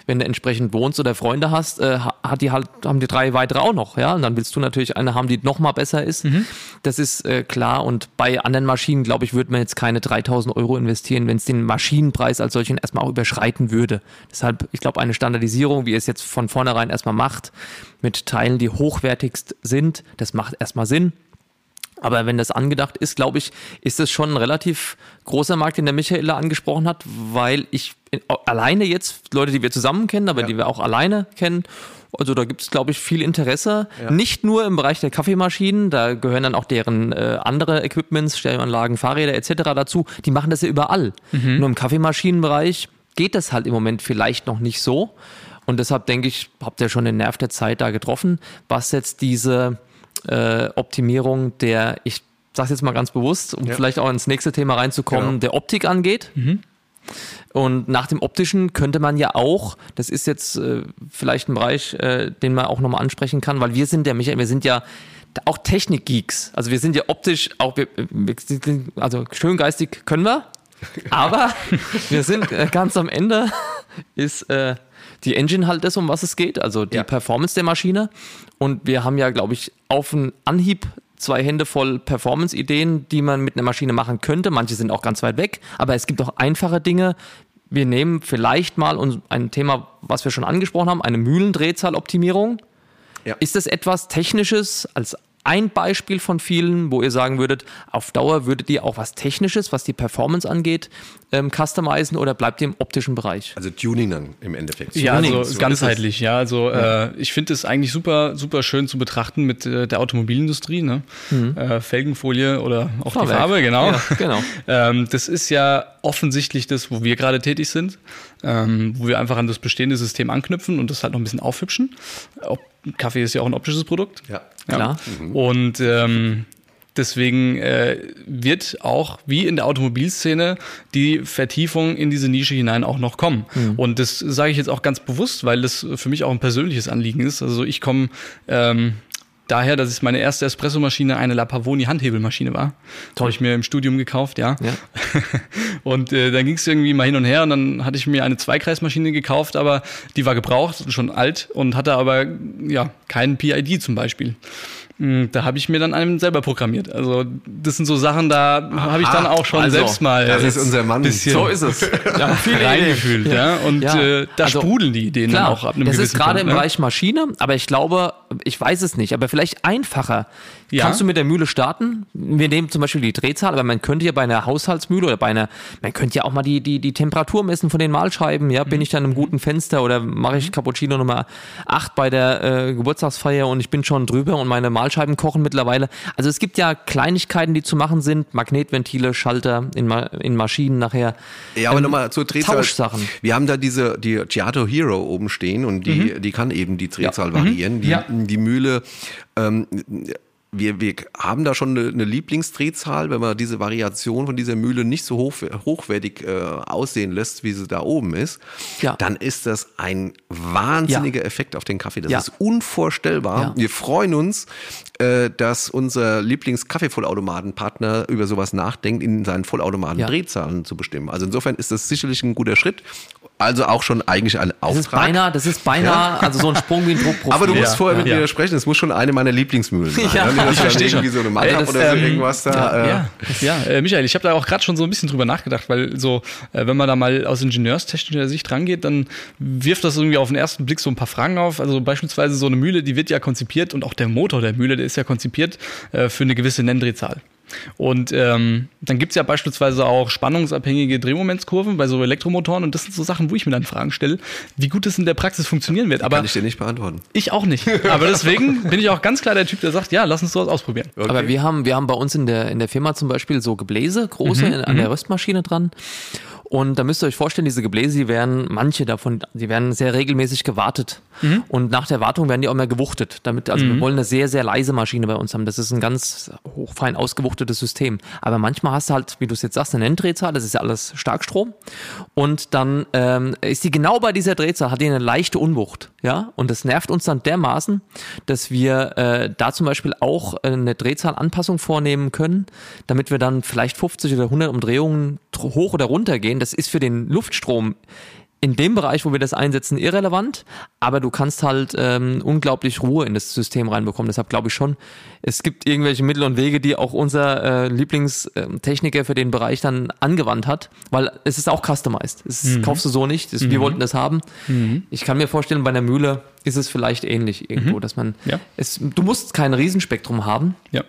wenn du entsprechend wohnst oder Freunde hast, äh, hat die halt, haben die drei weitere auch noch, ja. Und dann willst du natürlich eine haben, die noch mal besser ist. Mhm. Das ist äh, klar. Und bei anderen Maschinen, glaube ich, würde man jetzt keine 3000 Euro investieren, wenn es den Maschinenpreis als solchen erstmal auch überschreiten würde. Deshalb, ich glaube, eine Standardisierung, wie es jetzt von vornherein erstmal macht, mit Teilen, die hochwertigst sind, das macht erstmal Sinn. Aber wenn das angedacht ist, glaube ich, ist es schon ein relativ großer Markt, den der Michael angesprochen hat, weil ich alleine jetzt Leute, die wir zusammen kennen, aber ja. die wir auch alleine kennen, also da gibt es, glaube ich, viel Interesse. Ja. Nicht nur im Bereich der Kaffeemaschinen, da gehören dann auch deren äh, andere Equipments, Stellanlagen, Fahrräder etc. dazu. Die machen das ja überall. Mhm. Nur im Kaffeemaschinenbereich geht das halt im Moment vielleicht noch nicht so. Und deshalb denke ich, habt ihr schon den Nerv der Zeit da getroffen, was jetzt diese äh, Optimierung der, ich sage jetzt mal ganz bewusst, um ja. vielleicht auch ins nächste Thema reinzukommen, genau. der Optik angeht. Mhm. Und nach dem optischen könnte man ja auch, das ist jetzt äh, vielleicht ein Bereich, äh, den man auch nochmal ansprechen kann, weil wir sind ja, Michael, wir sind ja auch Technikgeeks. Also wir sind ja optisch auch, wir, also schön geistig können wir, aber *laughs* wir sind äh, ganz am Ende ist äh, die Engine halt das, um was es geht, also die ja. Performance der Maschine. Und wir haben ja, glaube ich, auf einen Anhieb zwei Hände voll Performance-Ideen, die man mit einer Maschine machen könnte. Manche sind auch ganz weit weg, aber es gibt auch einfache Dinge. Wir nehmen vielleicht mal ein Thema, was wir schon angesprochen haben, eine Mühlendrehzahloptimierung. Ja. Ist das etwas Technisches als ein Beispiel von vielen, wo ihr sagen würdet, auf Dauer würdet ihr auch was Technisches, was die Performance angeht, ähm, customizen oder bleibt ihr im optischen Bereich? Also Tuning dann im Endeffekt. Ja, also so ganzheitlich, ja. Also ja. Äh, ich finde es eigentlich super, super schön zu betrachten mit äh, der Automobilindustrie, ne? Mhm. Äh, Felgenfolie oder auch Fahrwerk. die Farbe, genau. Ja, genau. *laughs* ähm, das ist ja offensichtlich das, wo wir gerade tätig sind, ähm, wo wir einfach an das bestehende System anknüpfen und das halt noch ein bisschen aufhübschen. Ob Kaffee ist ja auch ein optisches Produkt. Ja, klar. Mhm. Und ähm, deswegen äh, wird auch wie in der Automobilszene die Vertiefung in diese Nische hinein auch noch kommen. Mhm. Und das sage ich jetzt auch ganz bewusst, weil das für mich auch ein persönliches Anliegen ist. Also ich komme ähm, daher, dass es meine erste Espressomaschine eine La Pavoni Handhebelmaschine war. Habe ich mir im Studium gekauft, ja. ja. *laughs* und äh, dann ging es irgendwie mal hin und her und dann hatte ich mir eine Zweikreismaschine gekauft, aber die war gebraucht, schon alt und hatte aber ja keinen PID zum Beispiel. Hm, da habe ich mir dann einen selber programmiert. Also das sind so Sachen, da habe ich dann auch schon also, selbst mal. Das ist unser Mann. So ist es. *laughs* Ja, viel reingefühlt, ja. ja. Und ja. Äh, da also, sprudeln die Ideen klar, dann auch ab einem Das ist gerade im Bereich Maschine, aber ich glaube, ich weiß es nicht, aber vielleicht einfacher. Ja. Kannst du mit der Mühle starten? Wir nehmen zum Beispiel die Drehzahl, aber man könnte ja bei einer Haushaltsmühle oder bei einer, man könnte ja auch mal die, die, die Temperatur messen von den Mahlscheiben. Ja, bin mhm. ich dann im guten Fenster oder mache ich Cappuccino Nummer 8 bei der äh, Geburtstagsfeier und ich bin schon drüber und meine Mahlscheiben kochen mittlerweile. Also es gibt ja Kleinigkeiten, die zu machen sind, Magnetventile, Schalter in, Ma in Maschinen nachher. Ja, aber ähm, nochmal zur Drehzahl. Tauschsachen. Wir haben da diese, die Giato Hero oben stehen und die, mhm. die kann eben die Drehzahl ja. variieren. Mhm. Die, ja. Die Mühle ähm, wir, wir haben da schon eine, eine Lieblingsdrehzahl, wenn man diese Variation von dieser Mühle nicht so hoch, hochwertig äh, aussehen lässt, wie sie da oben ist, ja. dann ist das ein wahnsinniger ja. Effekt auf den Kaffee. Das ja. ist unvorstellbar. Wir freuen uns, äh, dass unser Lieblings-Kaffeevollautomatenpartner über sowas nachdenkt, in seinen Vollautomaten Drehzahlen zu bestimmen. Also insofern ist das sicherlich ein guter Schritt also auch schon eigentlich ein Auftrag. Das ist beinahe, das ist beinahe ja. also so ein Sprung wie ein Druckprofil. *laughs* Aber du musst ja, vorher mit ja. mir sprechen, es muss schon eine meiner Lieblingsmühlen sein. *laughs* Ja, ne? ich verstehe schon. so eine Mann oder so ähm, irgendwas da. Ja, äh. ja. Äh, Michael, ich habe da auch gerade schon so ein bisschen drüber nachgedacht, weil so, äh, wenn man da mal aus ingenieurstechnischer Sicht rangeht, dann wirft das irgendwie auf den ersten Blick so ein paar Fragen auf. Also beispielsweise so eine Mühle, die wird ja konzipiert und auch der Motor der Mühle, der ist ja konzipiert äh, für eine gewisse Nenndrehzahl. Und ähm, dann gibt es ja beispielsweise auch spannungsabhängige Drehmomentskurven bei so Elektromotoren und das sind so Sachen, wo ich mir dann Fragen stelle, wie gut das in der Praxis funktionieren wird. Aber Kann ich dir nicht beantworten. Ich auch nicht. Aber deswegen bin ich auch ganz klar der Typ, der sagt, ja, lass uns sowas ausprobieren. Okay. Aber wir haben, wir haben bei uns in der, in der Firma zum Beispiel so Gebläse, große, mhm, an der mhm. Röstmaschine dran. Und da müsst ihr euch vorstellen, diese Gebläse, die werden, manche davon, die werden sehr regelmäßig gewartet. Mhm. Und nach der Wartung werden die auch mehr gewuchtet. Damit, also mhm. wir wollen eine sehr, sehr leise Maschine bei uns haben. Das ist ein ganz hochfein ausgewuchtetes System. Aber manchmal hast du halt, wie du es jetzt sagst, eine Nenndrehzahl, das ist ja alles Starkstrom. Und dann ähm, ist die genau bei dieser Drehzahl, hat die eine leichte Unwucht. Ja, und das nervt uns dann dermaßen, dass wir äh, da zum Beispiel auch eine Drehzahlanpassung vornehmen können, damit wir dann vielleicht 50 oder 100 Umdrehungen hoch oder runter gehen. Das ist für den Luftstrom in dem Bereich, wo wir das einsetzen, irrelevant, aber du kannst halt ähm, unglaublich Ruhe in das System reinbekommen. Deshalb glaube ich schon, es gibt irgendwelche Mittel und Wege, die auch unser äh, Lieblingstechniker für den Bereich dann angewandt hat, weil es ist auch customized. Das mhm. kaufst du so nicht. Das, mhm. Wir wollten das haben. Mhm. Ich kann mir vorstellen, bei einer Mühle ist es vielleicht ähnlich irgendwo, mhm. dass man ja. es, du musst kein Riesenspektrum haben. Ja.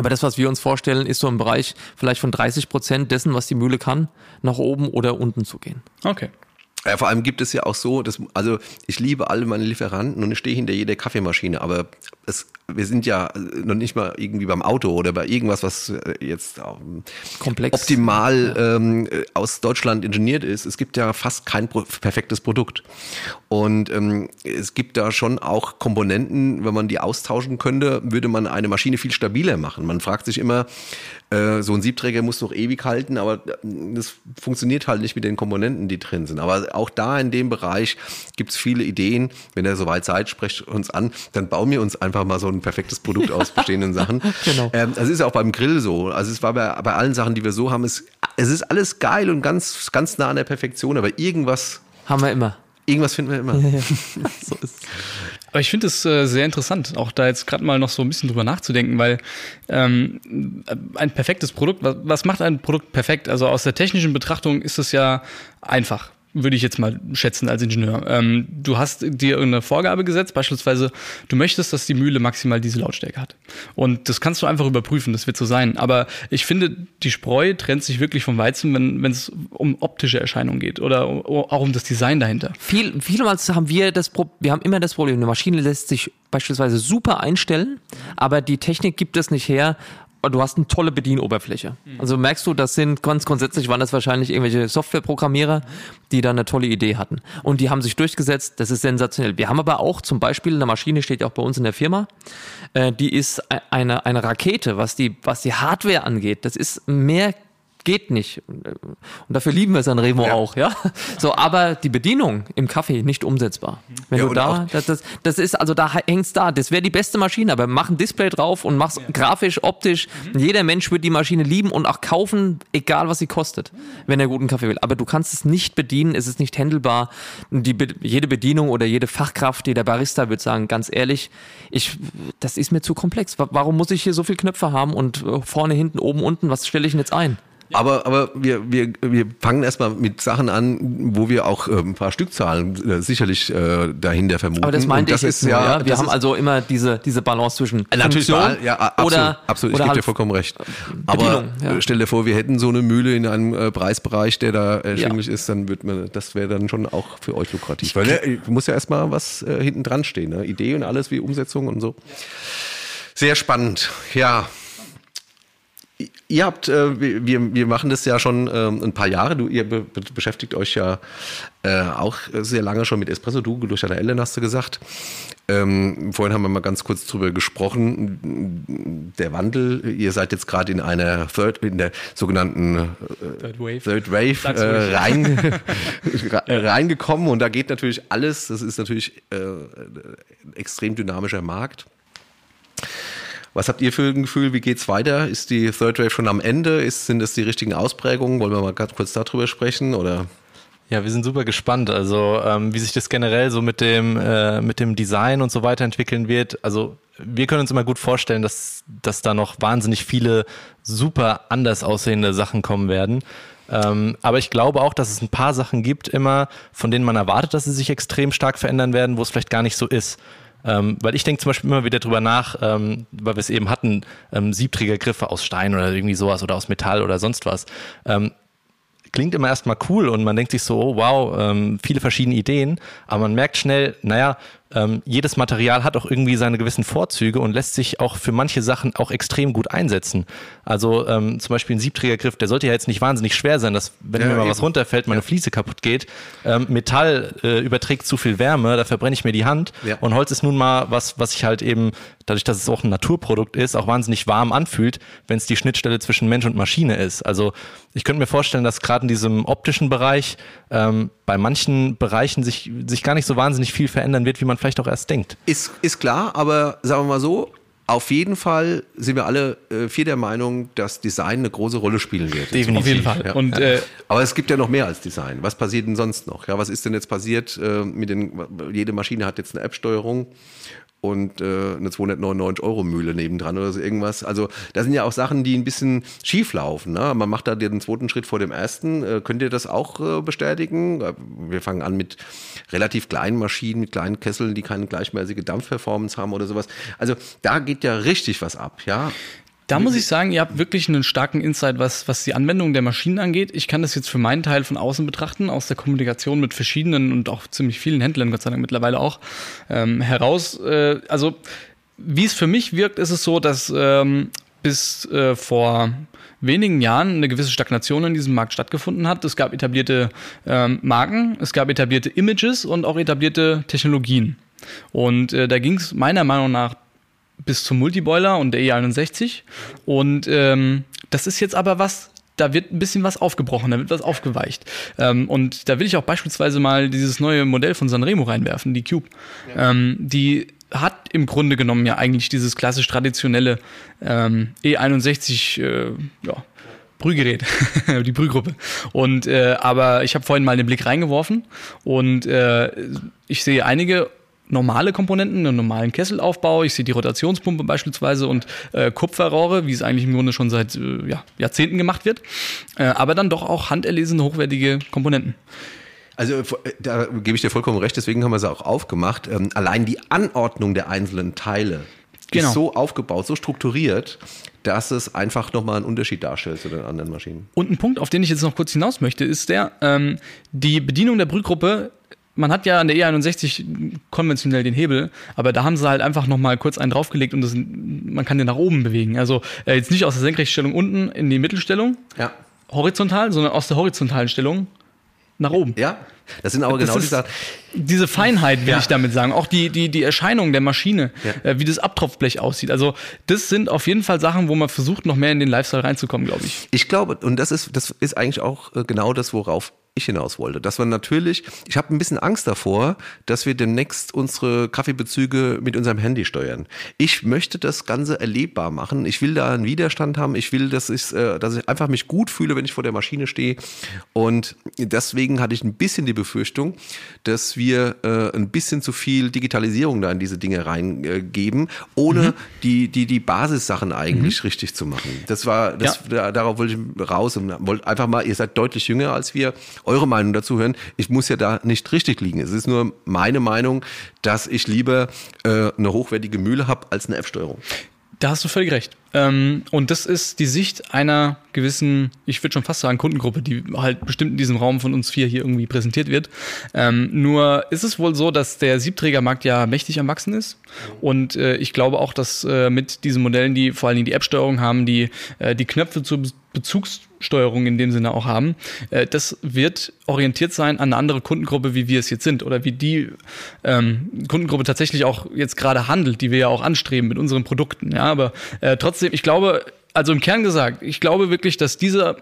Aber das, was wir uns vorstellen, ist so im Bereich vielleicht von 30 Prozent dessen, was die Mühle kann, nach oben oder unten zu gehen. Okay. Ja, vor allem gibt es ja auch so, dass, also ich liebe alle meine Lieferanten und ich stehe hinter jeder Kaffeemaschine, aber es, wir sind ja noch nicht mal irgendwie beim Auto oder bei irgendwas, was äh, jetzt ähm, Komplex. optimal ja. ähm, aus Deutschland ingeniert ist. Es gibt ja fast kein perfektes Produkt. Und ähm, es gibt da schon auch Komponenten, wenn man die austauschen könnte, würde man eine Maschine viel stabiler machen. Man fragt sich immer, äh, so ein Siebträger muss doch ewig halten, aber äh, das funktioniert halt nicht mit den Komponenten, die drin sind. Aber auch da in dem Bereich gibt es viele Ideen. Wenn ihr soweit seid, sprecht uns an, dann bauen wir uns einfach mal so ein perfektes Produkt aus *laughs* bestehenden Sachen. genau. Ähm, das ist auch beim Grill so. Also es war bei, bei allen Sachen, die wir so haben, es, es ist alles geil und ganz, ganz nah an der Perfektion, aber irgendwas haben wir immer. Irgendwas finden wir immer. Ja, ja. *laughs* so ist aber ich finde es äh, sehr interessant, auch da jetzt gerade mal noch so ein bisschen drüber nachzudenken, weil ähm, ein perfektes Produkt, was, was macht ein Produkt perfekt? Also aus der technischen Betrachtung ist es ja einfach würde ich jetzt mal schätzen als Ingenieur. Ähm, du hast dir irgendeine Vorgabe gesetzt, beispielsweise, du möchtest, dass die Mühle maximal diese Lautstärke hat. Und das kannst du einfach überprüfen, das wird so sein. Aber ich finde, die Spreu trennt sich wirklich vom Weizen, wenn es um optische Erscheinungen geht oder auch um das Design dahinter. Viel, vielmals haben wir das Pro wir haben immer das Problem, eine Maschine lässt sich beispielsweise super einstellen, aber die Technik gibt es nicht her, du hast eine tolle Bedienoberfläche. Mhm. Also merkst du, das sind ganz grundsätzlich waren das wahrscheinlich irgendwelche Softwareprogrammierer, die da eine tolle Idee hatten. Und die haben sich durchgesetzt, das ist sensationell. Wir haben aber auch zum Beispiel eine Maschine, steht ja auch bei uns in der Firma, äh, die ist e-, eine, eine Rakete, was die, was die Hardware angeht. Das ist mehr geht nicht. Und dafür lieben wir Sanremo ja. auch, ja. So, aber die Bedienung im Kaffee nicht umsetzbar. Wenn ja, du da, das, das, das, ist, also da hängt's da. Das wäre die beste Maschine, aber mach ein Display drauf und mach's ja. grafisch, optisch. Mhm. Jeder Mensch wird die Maschine lieben und auch kaufen, egal was sie kostet, wenn er guten Kaffee will. Aber du kannst es nicht bedienen, es ist nicht handelbar. Die, jede Bedienung oder jede Fachkraft, die der Barista wird sagen, ganz ehrlich, ich, das ist mir zu komplex. Warum muss ich hier so viele Knöpfe haben und äh, vorne, hinten, oben, unten, was stelle ich denn jetzt ein? Aber, aber wir, wir, wir fangen erstmal mit Sachen an, wo wir auch äh, ein paar Stückzahlen äh, sicherlich äh, dahinter vermuten. Aber das meinte das ich jetzt nur, ja, ja. Wir haben also immer diese, diese Balance zwischen äh, natürlich Funktion ja, absolut, oder, absolut. oder ich gebe halt dir vollkommen recht. Aber ja. äh, stell dir vor, wir hätten so eine Mühle in einem äh, Preisbereich, der da erschwinglich ist, dann wird man, das wäre dann schon auch für euch lukrativ. Weil ne, muss ja erstmal was äh, hinten dran stehen, ne? Idee und alles wie Umsetzung und so. Sehr spannend, ja. Ihr habt, äh, wir, wir machen das ja schon ähm, ein paar Jahre. Du, ihr be beschäftigt euch ja äh, auch sehr lange schon mit Espresso. Du durch deine Ellen hast du gesagt. Ähm, vorhin haben wir mal ganz kurz drüber gesprochen. Der Wandel. Ihr seid jetzt gerade in einer Third, in der sogenannten äh, Third Wave. Third Wave äh, rein, *laughs* reingekommen und da geht natürlich alles. Das ist natürlich äh, ein extrem dynamischer Markt. Was habt ihr für ein Gefühl? Wie geht's weiter? Ist die Third Wave schon am Ende? Ist, sind das die richtigen Ausprägungen? Wollen wir mal ganz kurz darüber sprechen? Oder? Ja, wir sind super gespannt. Also ähm, wie sich das generell so mit dem äh, mit dem Design und so weiter entwickeln wird. Also wir können uns immer gut vorstellen, dass dass da noch wahnsinnig viele super anders aussehende Sachen kommen werden. Ähm, aber ich glaube auch, dass es ein paar Sachen gibt immer, von denen man erwartet, dass sie sich extrem stark verändern werden, wo es vielleicht gar nicht so ist. Ähm, weil ich denke zum Beispiel immer wieder drüber nach, ähm, weil wir es eben hatten, ähm, Siebträgergriffe aus Stein oder irgendwie sowas oder aus Metall oder sonst was. Ähm, klingt immer erstmal cool und man denkt sich so, oh, wow, ähm, viele verschiedene Ideen, aber man merkt schnell, naja, ähm, jedes Material hat auch irgendwie seine gewissen Vorzüge und lässt sich auch für manche Sachen auch extrem gut einsetzen. Also ähm, zum Beispiel ein Siebträgergriff, der sollte ja jetzt nicht wahnsinnig schwer sein, dass wenn Ja, mir mal eben. was runterfällt, meine Fliese kaputt geht. Ähm, Metall äh, überträgt zu viel Wärme, da verbrenne ich mir die Hand. Ja. Und Holz ist nun mal was, was sich halt eben, dadurch, dass es auch ein Naturprodukt ist, auch wahnsinnig warm anfühlt, wenn es die Schnittstelle zwischen Mensch und Maschine ist. Also ich könnte mir vorstellen, dass gerade in diesem optischen Bereich ähm, bei manchen Bereichen sich, sich gar nicht so wahnsinnig viel verändern wird, wie man vielleicht auch erst denkt. Ist, ist klar, aber sagen wir mal so, auf jeden Fall sind wir alle äh, viel der Meinung, dass Design eine große Rolle spielen wird. Definitiv. Auf jeden Fall. Ja. Und äh, Aber es gibt ja noch mehr als Design. Was passiert denn sonst noch? Ja, was ist denn jetzt passiert äh, mit den, jede Maschine hat jetzt eine App-Steuerung und äh, eine 299 Euro Mühle nebendran oder so irgendwas. Also da sind ja auch Sachen, die ein bisschen schief laufen. Ne? Man macht da den zweiten Schritt vor dem ersten. Äh, könnt ihr das auch äh, bestätigen? Äh, Wir fangen an mit relativ kleinen Maschinen, mit kleinen Kesseln, die keine gleichmäßige Dampfperformance haben oder sowas. Also da geht ja richtig was ab, ja. Da muss ich sagen, ihr habt wirklich einen starken Insight, was, was die Anwendung der Maschinen angeht. Ich kann das jetzt für meinen Teil von außen betrachten, aus der Kommunikation mit verschiedenen und auch ziemlich vielen Händlern, Gott sei Dank mittlerweile auch, ähm, heraus. Äh, also, wie es für mich wirkt, ist es so, dass ähm, bis äh, vor wenigen Jahren eine gewisse Stagnation in diesem Markt stattgefunden hat. Es gab etablierte ähm, Marken, es gab etablierte Images und auch etablierte Technologien. Und äh, da ging es meiner Meinung nach bis zum Multiboiler und der E61. Und ähm, das ist jetzt aber was, da wird ein bisschen was aufgebrochen, da wird was aufgeweicht. Ähm, und da will ich auch beispielsweise mal dieses neue Modell von Sanremo reinwerfen, die Cube. Ähm, die hat im Grunde genommen ja eigentlich dieses klassisch traditionelle ähm, E61, äh, ja, Brühgerät, *laughs* die Brühgruppe. Und äh, aber ich habe vorhin mal den Blick reingeworfen und äh, ich sehe einige normale Komponenten, einen normalen Kesselaufbau. Ich sehe die Rotationspumpe beispielsweise und äh, Kupferrohre, wie es eigentlich im Grunde schon seit äh, ja, Jahrzehnten gemacht wird. Äh, aber dann doch auch handerlesene, hochwertige Komponenten. Also äh, da gebe ich dir vollkommen recht, deswegen haben wir sie auch aufgemacht. Ähm, allein die Anordnung der einzelnen Teile Genau. ist so aufgebaut, so strukturiert, dass es einfach nochmal einen Unterschied darstellt zu den anderen Maschinen. Und ein Punkt, auf den ich jetzt noch kurz hinaus möchte, ist der, ähm, die Bedienung der Brühgruppe. Man hat ja an der E61 konventionell den Hebel, aber da haben sie halt einfach nochmal kurz einen draufgelegt und das, man kann den nach oben bewegen. Also äh, jetzt nicht aus der Senkrechtstellung unten in die Mittelstellung, Ja. horizontal, sondern aus der horizontalen Stellung nach oben. Ja, das sind aber Das genau die Sachen. Diese Feinheit will Ja. ich damit sagen. Auch die, die, die Erscheinung der Maschine, Ja. äh, wie das Abtropfblech aussieht. Also, das sind auf jeden Fall Sachen, wo man versucht, noch mehr in den Lifestyle reinzukommen, glaube ich. Ich glaube, und das ist, das ist eigentlich auch äh, genau das, worauf ich hinaus wollte. Dass wir natürlich, ich habe ein bisschen Angst davor, dass wir demnächst unsere Kaffeebezüge mit unserem Handy steuern. Ich möchte das Ganze erlebbar machen. Ich will da einen Widerstand haben. Ich will, dass ich, äh, dass ich einfach mich gut fühle, wenn ich vor der Maschine stehe. Und deswegen hatte ich ein bisschen die Befürchtung, dass wir äh, ein bisschen zu viel Digitalisierung da in diese Dinge reingeben, ohne mhm. die, die, die Basissachen eigentlich mhm. richtig zu machen. Das war, das, ja. darauf wollte ich raus und wollte einfach mal, ihr seid deutlich jünger als wir eure Meinung dazu hören. Ich muss ja da nicht richtig liegen. Es ist nur meine Meinung, dass ich lieber äh, eine hochwertige Mühle habe als eine App-Steuerung. Da hast du völlig recht. Ähm, und das ist die Sicht einer gewissen, ich würde schon fast sagen, Kundengruppe, die halt bestimmt in diesem Raum von uns vier hier irgendwie präsentiert wird. Ähm, nur ist es wohl so, dass der Siebträgermarkt ja mächtig am Wachsen ist. Und äh, ich glaube auch, dass äh, mit diesen Modellen, die vor allen Dingen die App-Steuerung haben, die äh, die Knöpfe zur Bezugssteuerung in dem Sinne auch haben, äh, das wird orientiert sein an eine andere Kundengruppe, wie wir es jetzt sind. Oder wie die ähm, Kundengruppe tatsächlich auch jetzt gerade handelt, die wir ja auch anstreben mit unseren Produkten. Ja, aber äh, trotzdem trotzdem, ich glaube, also im Kern gesagt, ich glaube wirklich, dass diese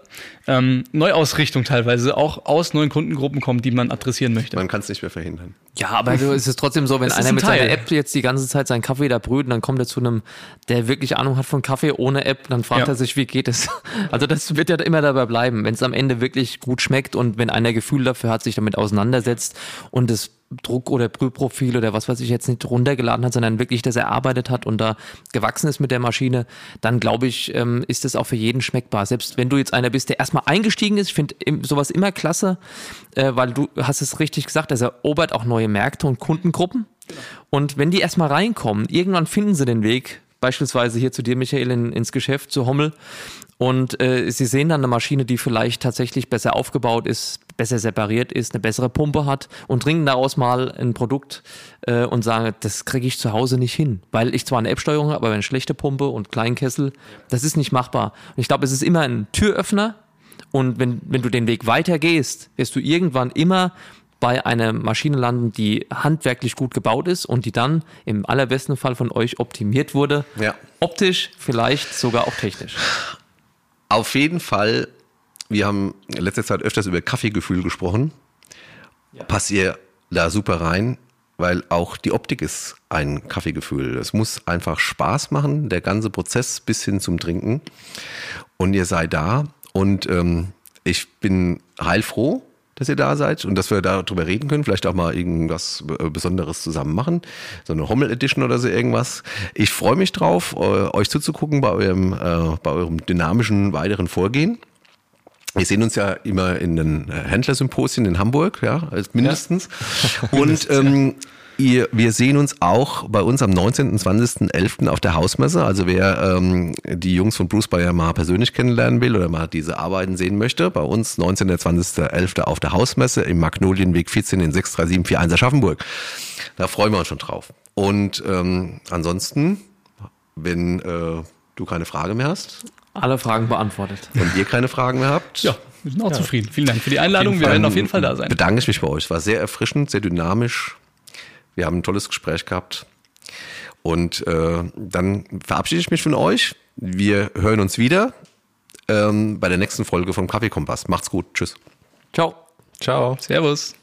ähm, Neuausrichtung teilweise auch aus neuen Kundengruppen kommt, die man adressieren möchte. Man kann es nicht mehr verhindern. Ja, aber also ist es trotzdem so, wenn einer ein mit Teil. seiner App jetzt die ganze Zeit seinen Kaffee da brüht und dann kommt er zu einem, der wirklich Ahnung hat von Kaffee ohne App, dann fragt ja. er sich, wie geht es? *laughs* Also das wird ja immer dabei bleiben, wenn es am Ende wirklich gut schmeckt und wenn einer Gefühl dafür hat, sich damit auseinandersetzt und es Druck- oder Prüfprofil oder was weiß ich jetzt nicht runtergeladen hat, sondern wirklich das erarbeitet hat und da gewachsen ist mit der Maschine, dann glaube ich, ähm, ist das auch für jeden schmeckbar. Selbst wenn du jetzt einer bist, der erstmal eingestiegen ist, ich finde sowas immer klasse, äh, weil du hast es richtig gesagt, das erobert auch neue Märkte und Kundengruppen. Und wenn die erstmal reinkommen, irgendwann finden sie den Weg, beispielsweise hier zu dir, Michael, in, ins Geschäft, zu Hommel. Und äh, sie sehen dann eine Maschine, die vielleicht tatsächlich besser aufgebaut ist, besser separiert ist, eine bessere Pumpe hat und trinken daraus mal ein Produkt äh, und sagen, das kriege ich zu Hause nicht hin, weil ich zwar eine App-Steuerung habe, aber eine schlechte Pumpe und Kleinkessel, das ist nicht machbar. Und ich glaube, es ist immer ein Türöffner und wenn, wenn du den Weg weiter gehst, wirst du irgendwann immer bei einer Maschine landen, die handwerklich gut gebaut ist und die dann im allerbesten Fall von euch optimiert wurde. Ja. Optisch, vielleicht sogar auch technisch. Auf jeden Fall, wir haben in letzter Zeit öfters über Kaffeegefühl gesprochen. Ja. Passt ihr da super rein, weil auch die Optik ist ein Kaffeegefühl. Es muss einfach Spaß machen, der ganze Prozess bis hin zum Trinken. Und ihr seid da und ähm, ich bin heilfroh, dass ihr da seid und dass wir darüber reden können, vielleicht auch mal irgendwas äh, Besonderes zusammen machen, so eine Hommel Edition oder so irgendwas. Ich freue mich drauf, äh, euch zuzugucken bei eurem, äh, bei eurem dynamischen weiteren Vorgehen. Wir sehen uns ja immer in den Händlersymposien in Hamburg, ja, *laughs* mindestens. Ja. Und ähm, Ihr, wir sehen uns auch bei uns am 19. und 20.11. auf der Hausmesse. Also wer ähm, die Jungs von Bruce Bayer mal persönlich kennenlernen will oder mal diese Arbeiten sehen möchte, bei uns 19. und 20.11. auf der Hausmesse im Magnolienweg 14 in 63741 Aschaffenburg. Da freuen wir uns schon drauf. Und ähm, ansonsten, wenn äh, du keine Frage mehr hast. Alle Fragen beantwortet. Wenn ihr keine Fragen mehr habt. Ja, wir sind auch ja. zufrieden. Vielen Dank für die Einladung. Wir werden auf jeden Fall da sein. Bedanke ich mich bei euch. Es war sehr erfrischend, sehr dynamisch. Wir haben ein tolles Gespräch gehabt. Und äh, dann verabschiede ich mich von euch. Wir hören uns wieder ähm, bei der nächsten Folge vom Kaffeekompass. Macht's gut. Tschüss. Ciao. Ciao. Servus.